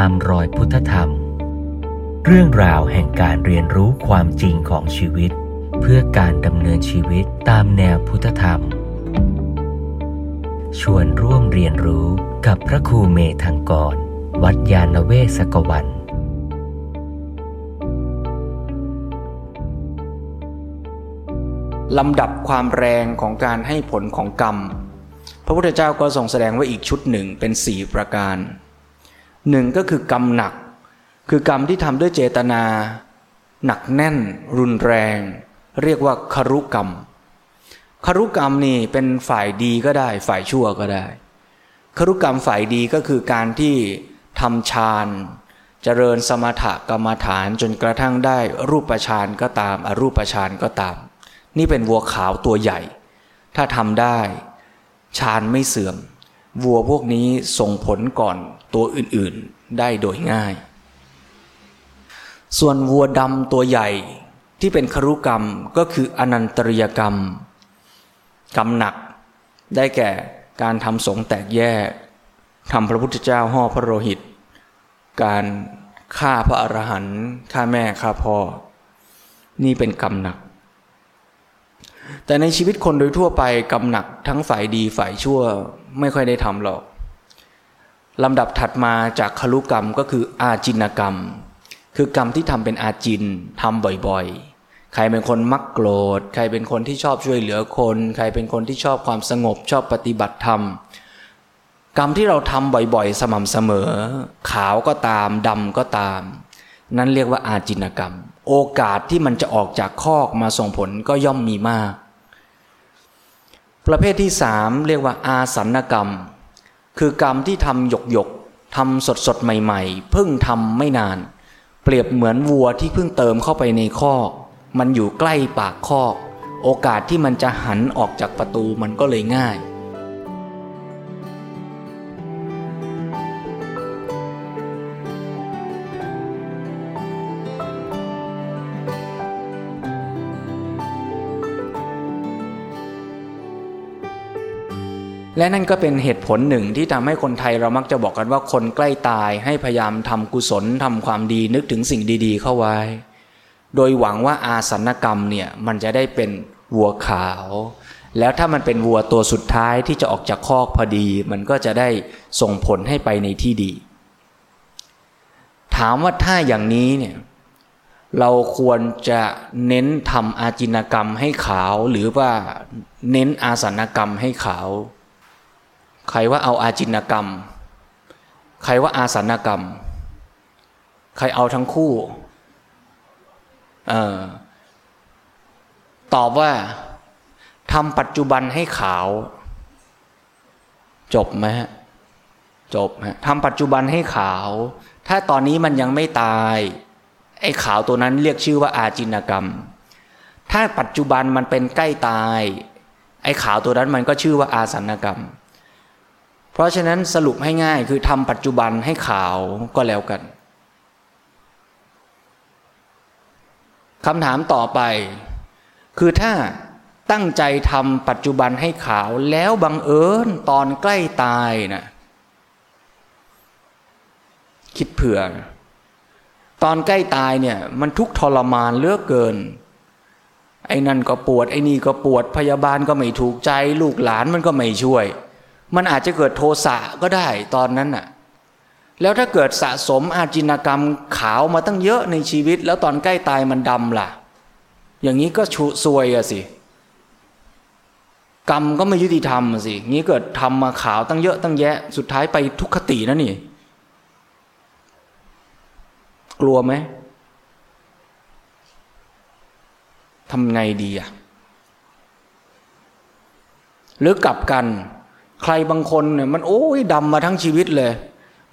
ตามรอยพุทธธรรม เรื่องราวแห่งการเรียนรู้ความจริงของชีวิต เพื่อการดำเนินชีวิตตามแนวพุทธธรรม ชวนร่วมเรียนรู้กับพระครูเมธังกร วัดยาณเวศกวันลำดับความแรงของการให้ผลของกรรม พระพุทธเจ้าก็ทรงแสดงไว้อีกชุดหนึ่งเป็นสี่ประการ หนึ่งก็คือกรรมหนัก คือกรรมที่ทำด้วยเจตนา หนักแน่น รุนแรง เรียกว่าคารุกรรมคารุกรรมนี่เป็นฝ่ายดีก็ได้ ฝ่ายชั่วก็ได้คารุกรรมฝ่ายดีก็คือการที่ทำฌานเจริญสมถกรรมฐานจนกระทั่งได้รูปฌานก็ตาม อรูปฌานก็ตาม นี่เป็นวัวขาวตัวใหญ่ ถ้าทำได้ฌานไม่เสื่อม วัวพวกนี้ส่งผลก่อนตัวอื่นๆได้โดยง่าย ส่วนวัวดำตัวใหญ่ที่เป็นครุกรรมก็คืออนันตริยกรรม กรรมหนัก ได้แก่การทำสงแตกแยกทำพระพุทธเจ้าห่อพระโลหิต การฆ่าพระอรหันต์ฆ่าแม่ฆ่าพ่อ นี่เป็นกรรมหนัก แต่ในชีวิตคนโดยทั่วไปกรรมหนักทั้งฝ่ายดีฝ่ายชั่วไม่ค่อยได้ทำหรอกลำดับถัดมาจากคลุกรรมก็คืออาจินกรรม คือกรรมที่ทำเป็นอาจินทำบ่อยๆ ใครเป็นคนมักโกรธ ใครเป็นคนที่ชอบช่วยเหลือคน ใครเป็นคนที่ชอบความสงบชอบปฏิบัติธรรม กรรมที่เราทำบ่อยๆ สม่ำเสมอ ขาวก็ตามดำก็ตาม นั่นเรียกว่าอาจินกรรม โอกาสที่มันจะออกจากคอกมาส่งผลก็ย่อมมีมาก ประเภทที่สามเรียกว่าอาสันกรรม คือกรรมที่ทำหยกหยกทำสดสดใหม่ ๆ เพิ่งทำไม่นาน เปรียบเหมือนวัวที่เพิ่งเติมเข้าไปในคอก มันอยู่ใกล้ปากคอก โอกาสที่มันจะหันออกจากประตูมันก็เลยง่าย และนั่นก็เป็นเหตุผลหนึ่งที่ทำให้คนไทยเรามักจะบอกกันว่าคนใกล้ตายให้พยายามทำกุศลทำความดีนึกถึงสิ่งดีๆ เข้าไว้ โดยหวังว่าอาสันกรรมเนี่ยมันจะได้เป็นวัวขาว แล้วถ้ามันเป็นวัวตัวสุดท้ายที่จะออกจากคอกพอดี มันก็จะได้ส่งผลให้ไปในที่ดี ถามว่าถ้าอย่างนี้เนี่ยเราควรจะเน้นทำอาจินกรรมให้ขาว หรือว่าเน้นอาสันกรรมให้ขาว ใครว่าเอาอาจินกรรม ใครว่าอาสันกรรม ใครเอาทั้งคู่ออตอบว่าทำปัจจุบันให้ขาว จบไหมฮะจบฮะทำปัจจุบันให้ขาว ถ้าตอนนี้มันยังไม่ตาย ไอ้ขาวตัวนั้นเรียกชื่อว่าอาจินกรรม ถ้าปัจจุบันมันเป็นใกล้ตาย ไอ้ขาวตัวนั้นมันก็ชื่อว่าอาสันกรรม เพราะฉะนั้นสรุปให้ง่ายคือทำปัจจุบันให้ขาวก็แล้วกันคำถามต่อไป คือถ้าตั้งใจทำปัจจุบันให้ขาวแล้วบังเอิญตอนใกล้ตายนะคิดเผื่อ ตอนใกล้ตายเนี่ยมันทุกทรมานเลือกเกิน ไอ้นั่นก็ปวด ไอ้นี่ก็ปวดพยาบาลก็ไม่ถูกใจ ลูกหลานมันก็ไม่ช่วย มันอาจจะเกิดโทสะก็ได้ตอนนั้นน่ะแล้วถ้าเกิดสะสมอาจินกรรมขาวมาตั้งเยอะในชีวิต แล้วตอนใกล้ตายมันดำล่ะ อย่างนี้ก็ชุซวยอะสิกรรมก็ไม่ยุติธรรมสิงี้เกิดทำมาขาวตั้งเยอะตั้งแยะ สุดท้ายไปทุกขตินะนี่ กลัวไหมทำไงดีอะหรือกลับกัน ใครบางคนเนี่ยมันโอ้ยดำมาทั้งชีวิตเลย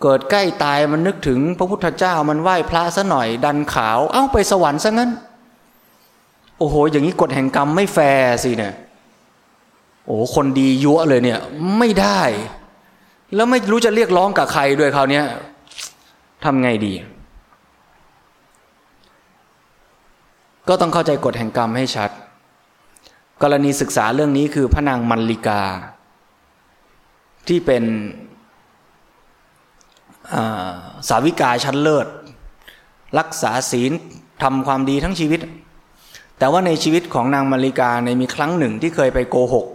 เกิดใกล้ตายมันนึกถึงพระพุทธเจ้ามันไหว้พระซะหน่อย ดันขาว เอ้าไปสวรรค์ซะงั้น โอ้โห อย่างนี้กฎแห่งกรรมไม่แฟร์สิเนี่ยโอ้คนดียั่วเลยเนี่ย ไม่ได้ แล้วไม่รู้จะเรียกร้องกับใครด้วยคราวนี้ทำไงดี ก็ต้องเข้าใจกฎแห่งกรรมให้ชัด กรณีศึกษาเรื่องนี้คือพระนางมัลลิกา ที่เป็นสาวิกาชั้นเลิศ รักษาศีลทำความดีทั้งชีวิต แต่ว่าในชีวิตของนางมาริกาในมีครั้งหนึ่งที่เคยไปโกหก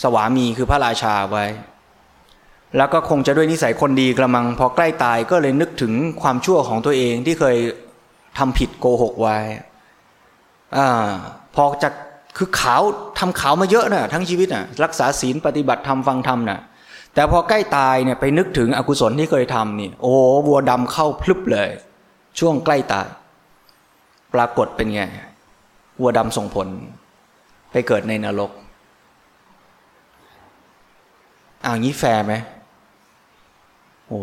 สวามีคือพระราชาไว้ แล้วก็คงจะด้วยนิสัยคนดีกระมัง พอใกล้ตายก็เลยนึกถึงความชั่วของตัวเองที่เคยทำผิดโกหกไว้อพอจะ คือขาวทำขาวมาเยอะนะ่ะทั้งชีวิตนะ่ะรักษาศีลปฏิบัติธรรมฟังธรรมนะ่ะแต่พอใกล้ตายเนี่ยไปนึกถึงอกุศลที่เคยทำนี่โอ้วัวดำเข้าพลึบเลย ช่วงใกล้ตาย ปรากฏเป็นไงวัวดำส่งผล ไปเกิดในนรกอ่างี้แฟร์ไหมโอ้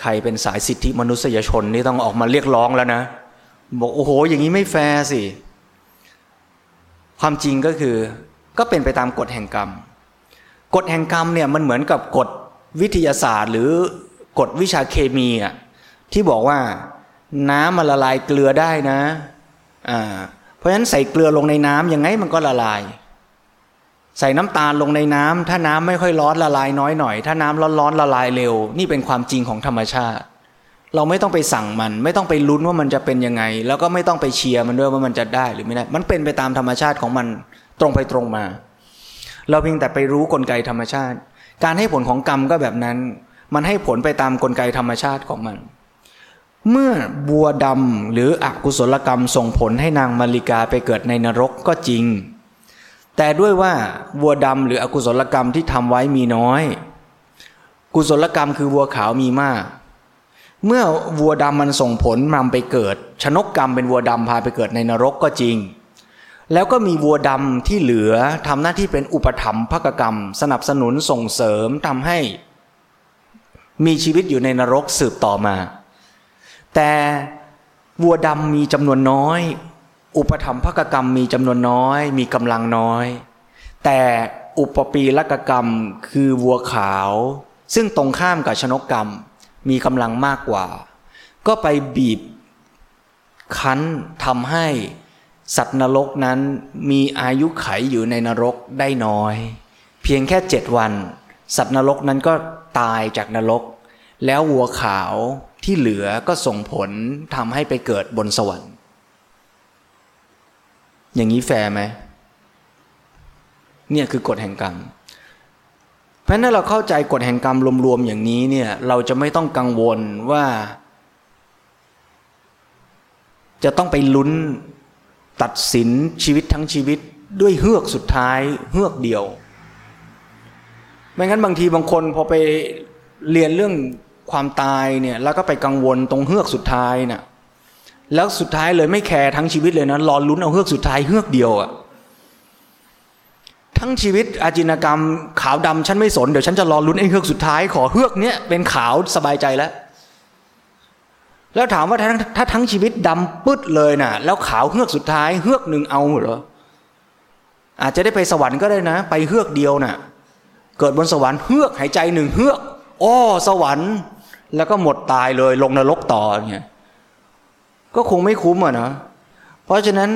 ใครเป็นสายสิทธิมนุษยชนนี่ต้องออกมาเรียกร้องแล้วนะ บอกโอ้โห อย่างนี้ไม่แฟร์สิ ความจริงก็คือก็เป็นไปตามกฎแห่งกรรม กฎแห่งกรรมเนี่ยมันเหมือนกับกฎวิทยาศาสตร์ หรือกฎวิชาเคมีอะที่บอกว่าน้ำมันละลายเกลือได้นะอ่าเพราะฉะนั้นใส่เกลือลงในน้ำยังไงมันก็ละลาย ใส่น้ำตาลลงในน้ำถ้าน้ำไม่ค่อยร้อนละลายน้อยหน่อย ถ้าน้ำร้อนร้อนละลายเร็ว นี่เป็นความจริงของธรรมชาติ เราไม่ต้องไปสั่งมัน ไม่ต้องไปลุ้นว่ามันจะเป็นยังไง แล้วก็ไม่ต้องไปเชียร์มันด้วยว่ามันจะได้หรือไม่ได้ มันเป็นไปตามธรรมชาติของมันตรงไปตรงมา เราเพียงแต่ไปรู้กลไกธรรมชาติ การให้ผลของกรรมก็แบบนั้น มันให้ผลไปตามกลไกธรรมชาติของมัน เมื่อบัวดำหรืออกุศลกรรมส่งผลให้นางมาริกาไปเกิดในนรกก็จริง แต่ด้วยว่าวัวดำหรืออกุศลกรรมที่ทำไว้มีน้อย กุศลกรรมคือวัวขาวมีมาก เมื่อวัวดำมันส่งผลนำไปเกิด ชนกกรรมเป็นวัวดำพาไปเกิดในนรกก็จริง แล้วก็มีวัวดำที่เหลือทำหน้าที่เป็นอุปถัมภกกรรม สนับสนุนส่งเสริมทำให้ มีชีวิตอยู่ในนรกสืบต่อมา แต่วัวดำมีจำนวนน้อย อุปถัมภกกรรมมีจำนวนน้อย มีกำลังน้อย แต่อุปปีลกกรรมคือวัวขาว ซึ่งตรงข้ามกับชนกกรรม มีกำลังมากกว่า ก็ไปบีบคั้นทำให้สัตว์นรกนั้นมีอายุไขอยู่ในนรกได้น้อย เพียงแค่เจ็ดวัน สัตว์นรกนั้นก็ตายจากนรก แล้ววัวขาวที่เหลือก็ส่งผลทำให้ไปเกิดบนสวรรค์ อย่างนี้แฟร์ไหมเนี่ยคือกฎแห่งกรรม เพราะนั้นเราเข้าใจกฎแห่งกรรมรวมๆอย่างนี้เนี่ย เราจะไม่ต้องกังวลว่า จะต้องไปลุ้นตัดสินชีวิตทั้งชีวิตด้วยเฮือกสุดท้ายเฮือกเดียว ไม่งั้นบางทีบางคนพอไปเรียนเรื่องความตายเนี่ยแล้วก็ไปกังวลตรงเฮือกสุดท้ายนะ่ะแล้วสุดท้ายเลยไม่แคร์ทั้งชีวิตเลยนะรอลุ้นเอาเฮือกสุดท้ายเฮือกเดียวอะ ทั้งชีวิตอาจินกรรม ขาวดำฉันไม่สน เดี๋ยวฉันจะรอลุ้นไอ้เฮือกสุดท้ายขอเฮือกเนี้ยเป็นขาวสบายใจแล้ว แล้วถามว่าถ้าถ้าทั้งชีวิตดำปึ๊ดเลยนะ่ะ แล้วขาวเฮือกสุดท้ายเฮือกหนึ่งเอาเหรออาจจะได้ไปสวรรค์ก็ได้นะ ไปเฮือกเดียวนะ่ะ เกิดบนสวรรค์เฮือกหายใจหนึ่งเฮือกอ้อสวรรค์ แล้วก็หมดตายเลยลงนรกต่อเนี่ยก็คงไม่คุ้มอะนะเพราะฉะนั้น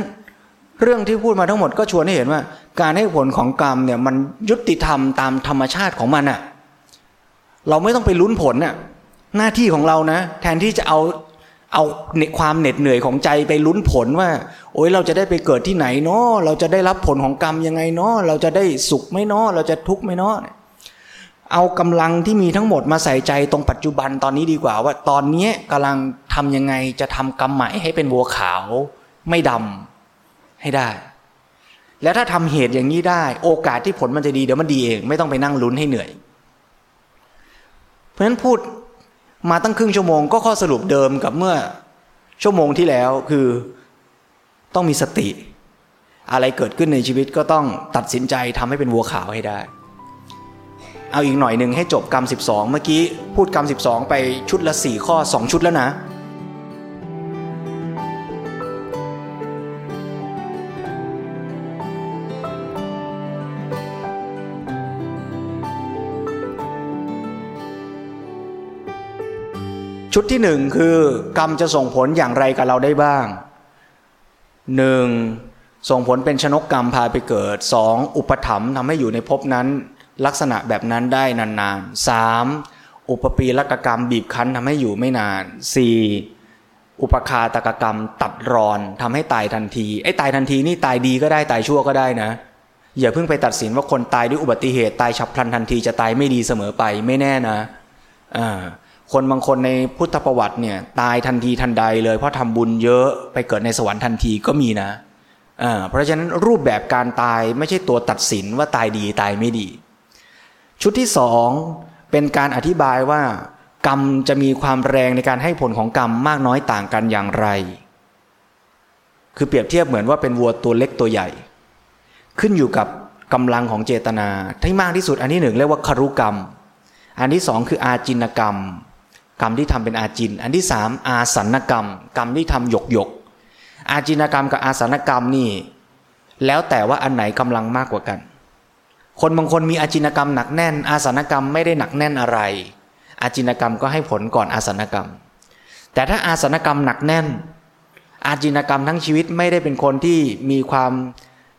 เรื่องที่พูดมาทั้งหมดก็ชวนให้เห็นว่า การให้ผลของกรรมเนี่ยมันยุติธรรมตามธรรมชาติของมันอะเราไม่ต้องไปลุ้นผลน่ะหน้าที่ของเรานะ แทนที่จะเอาเอาความเหน็ดเหนื่อยของใจไปลุ้นผลว่า โอ้ยเราจะได้ไปเกิดที่ไหนเนาะเราจะได้รับผลของกรรมยังไงเนาะเราจะได้สุขไหมเนาะเราจะทุกข์ไหมเนาะเอากำลังที่มีทั้งหมดมาใส่ใจตรงปัจจุบันตอนนี้ดีกว่า ว่าตอนนี้กำลังทำยังไงจะทำกรรมใหม่ให้เป็นวัวขาวไม่ดำ ให้ได้ แล้วถ้าทำเหตุอย่างนี้ได้ โอกาสที่ผลมันจะดีเดี๋ยวมันดีเอง ไม่ต้องไปนั่งลุ้นให้เหนื่อย เพราะฉะนั้นพูดมาตั้งครึ่งชั่วโมงก็ข้อสรุปเดิมกับเมื่อชั่วโมงที่แล้วคือต้องมีสติ อะไรเกิดขึ้นในชีวิตก็ต้องตัดสินใจทำให้เป็นวัวขาวให้ได้ เอาอีกหน่อยหนึ่งให้จบกรรม 12 เมื่อกี้พูดกรรม 12 ไปชุดละ 4 ข้อ 2 ชุดแล้วนะ ชุดที่หนึ่งคือกรรมจะส่งผลอย่างไรกับเราได้บ้างหนึ่งส่งผลเป็นชนกกรรมพาไปเกิดสองอุปถัมภ์ทำให้อยู่ในภพนั้น ลักษณะแบบนั้นได้นานๆสามอุปปีลกกรรมบีบคั้นทำให้อยู่ไม่นานสี่อุปคาตกกรรมตัดรอนทำให้ตายทันทีไอ้ตายทันทีนี่ตายดีก็ได้ตายชั่วก็ได้นะ อย่าเพิ่งไปตัดสินว่าคนตายด้วยอุบัติเหตุตายฉับพลันทันทีจะตายไม่ดีเสมอไปไม่แน่นะอ่า คนบางคนในพุทธประวัติเนี่ยตายทันทีทันใดเลย เพราะทำบุญเยอะไปเกิดในสวรรค์ทันทีก็มีนะอ่าเพราะฉะนั้นรูปแบบการตายไม่ใช่ตัวตัดสินว่าตายดีตายไม่ดี ชุดที่สองเป็นการอธิบายว่ากรรมจะมีความแรงในการให้ผลของกรรมมากน้อยต่างกันอย่างไร คือเปรียบเทียบเหมือนว่าเป็นวัวตัวเล็กตัวใหญ่ ขึ้นอยู่กับกำลังของเจตนาที่มากที่สุดอันที่หนึ่งเรียกว่าคารุกรรม อันที่สองคืออาจินกรรม กรรมที่ทำเป็นอาจิน อันที่สามอาสันกรรม กรรมที่ทำหยกหยกอาจินกรรมกับอาสันกรรมนี่ แล้วแต่ว่าอันไหนกำลังมากกว่ากัน คนบางคนมีอาจินกรรมหนักแน่น อาสันกรรมไม่ได้หนักแน่นอะไร อาจินกรรมก็ให้ผลก่อนอาสันกรรม แต่ถ้าอาสันกรรมหนักแน่น อาจินกรรมทั้งชีวิตไม่ได้เป็นคนที่มีความ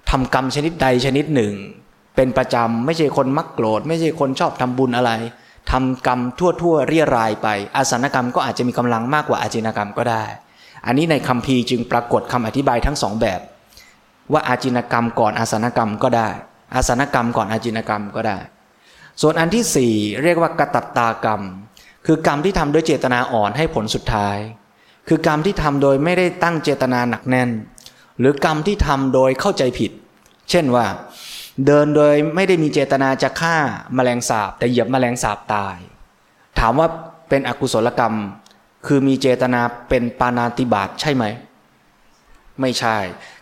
ทำกรรมชนิดใดชนิดหนึ่ง เป็นประจำไม่ใช่คนมักโกรธ ไม่ใช่คนชอบทำบุญอะไร ทำกรรมทั่วๆเรียรายไป อาสนกรรมก็อาจจะมีกำลังมากกว่าอาจินกรรมก็ได้ อันนี้ในคัมภีร์จึงปรากฏคำอธิบายทั้งสองแบบ ว่าอาจินกรรมก่อนอาสนกรรมก็ได้ อาสนกรรมก่อนอาจินกรรมก็ได้ ส่วนอันที่สี่เรียกว่ากตัตตากรรม คือกรรมที่ทำด้วยเจตนาอ่อนให้ผลสุดท้าย คือกรรมที่ทำโดยไม่ได้ตั้งเจตนาหนักแน่น หรือกรรมที่ทำโดยเข้าใจผิด เช่นว่า เดินโดยไม่ได้มีเจตนาจะฆ่ามาแมลงสาบ แต่เหยียบมแมลงสาบตาย ถามว่าเป็นอกุศลกรรม คือมีเจตนาเป็นปานาติบาตใช่ไหม ไม่ใช่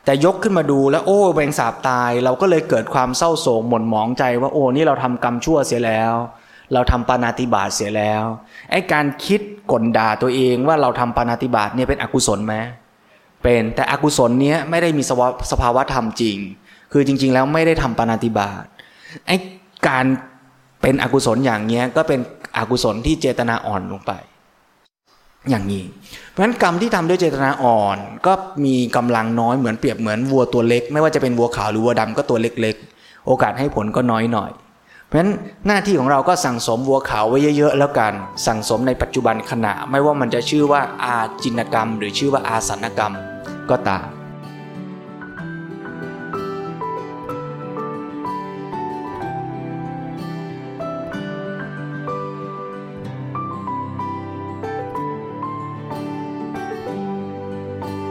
แต่ยกขึ้นมาดูแล้วโอ้แบงสาบตาย เราก็เลยเกิดความเศร้าโศกหม่นหมองใจว่าโอ้นี่เราทำกรรมชั่วเสียแล้ว เราทำปานาติบาตเสียแล้วไอ้การคิดกลด่าตัวเองว่าเราทำปานาติบาตเนี่ยเป็นอกุศลไหมเป็นแต่อกุศลเนี้ยไม่ได้มีสภาวะธรรมจริง คือจริง ๆ แล้วไม่ได้ทำปานาติบาตไอ้การเป็นอกุศลอย่างเนี้ยก็เป็นอกุศลที่เจตนาอ่อนลงไป อย่างนี้ เพราะฉะนั้นกรรมที่ทำด้วยเจตนาอ่อน ก็มีกำลังน้อยเหมือนเปรียบเหมือนวัวตัวเล็ก ไม่ว่าจะเป็นวัวขาวหรือวัวดำก็ตัวเล็ก ๆ โอกาสให้ผลก็น้อยหน่อย เพราะฉะนั้นหน้าที่ของเราก็สั่งสมวัวขาวไว้เยอะๆแล้วกัน สั่งสมในปัจจุบันขณะ ไม่ว่ามันจะชื่อว่าอาจินกรรม หรือชื่อว่าอาสันกรรมก็ตาม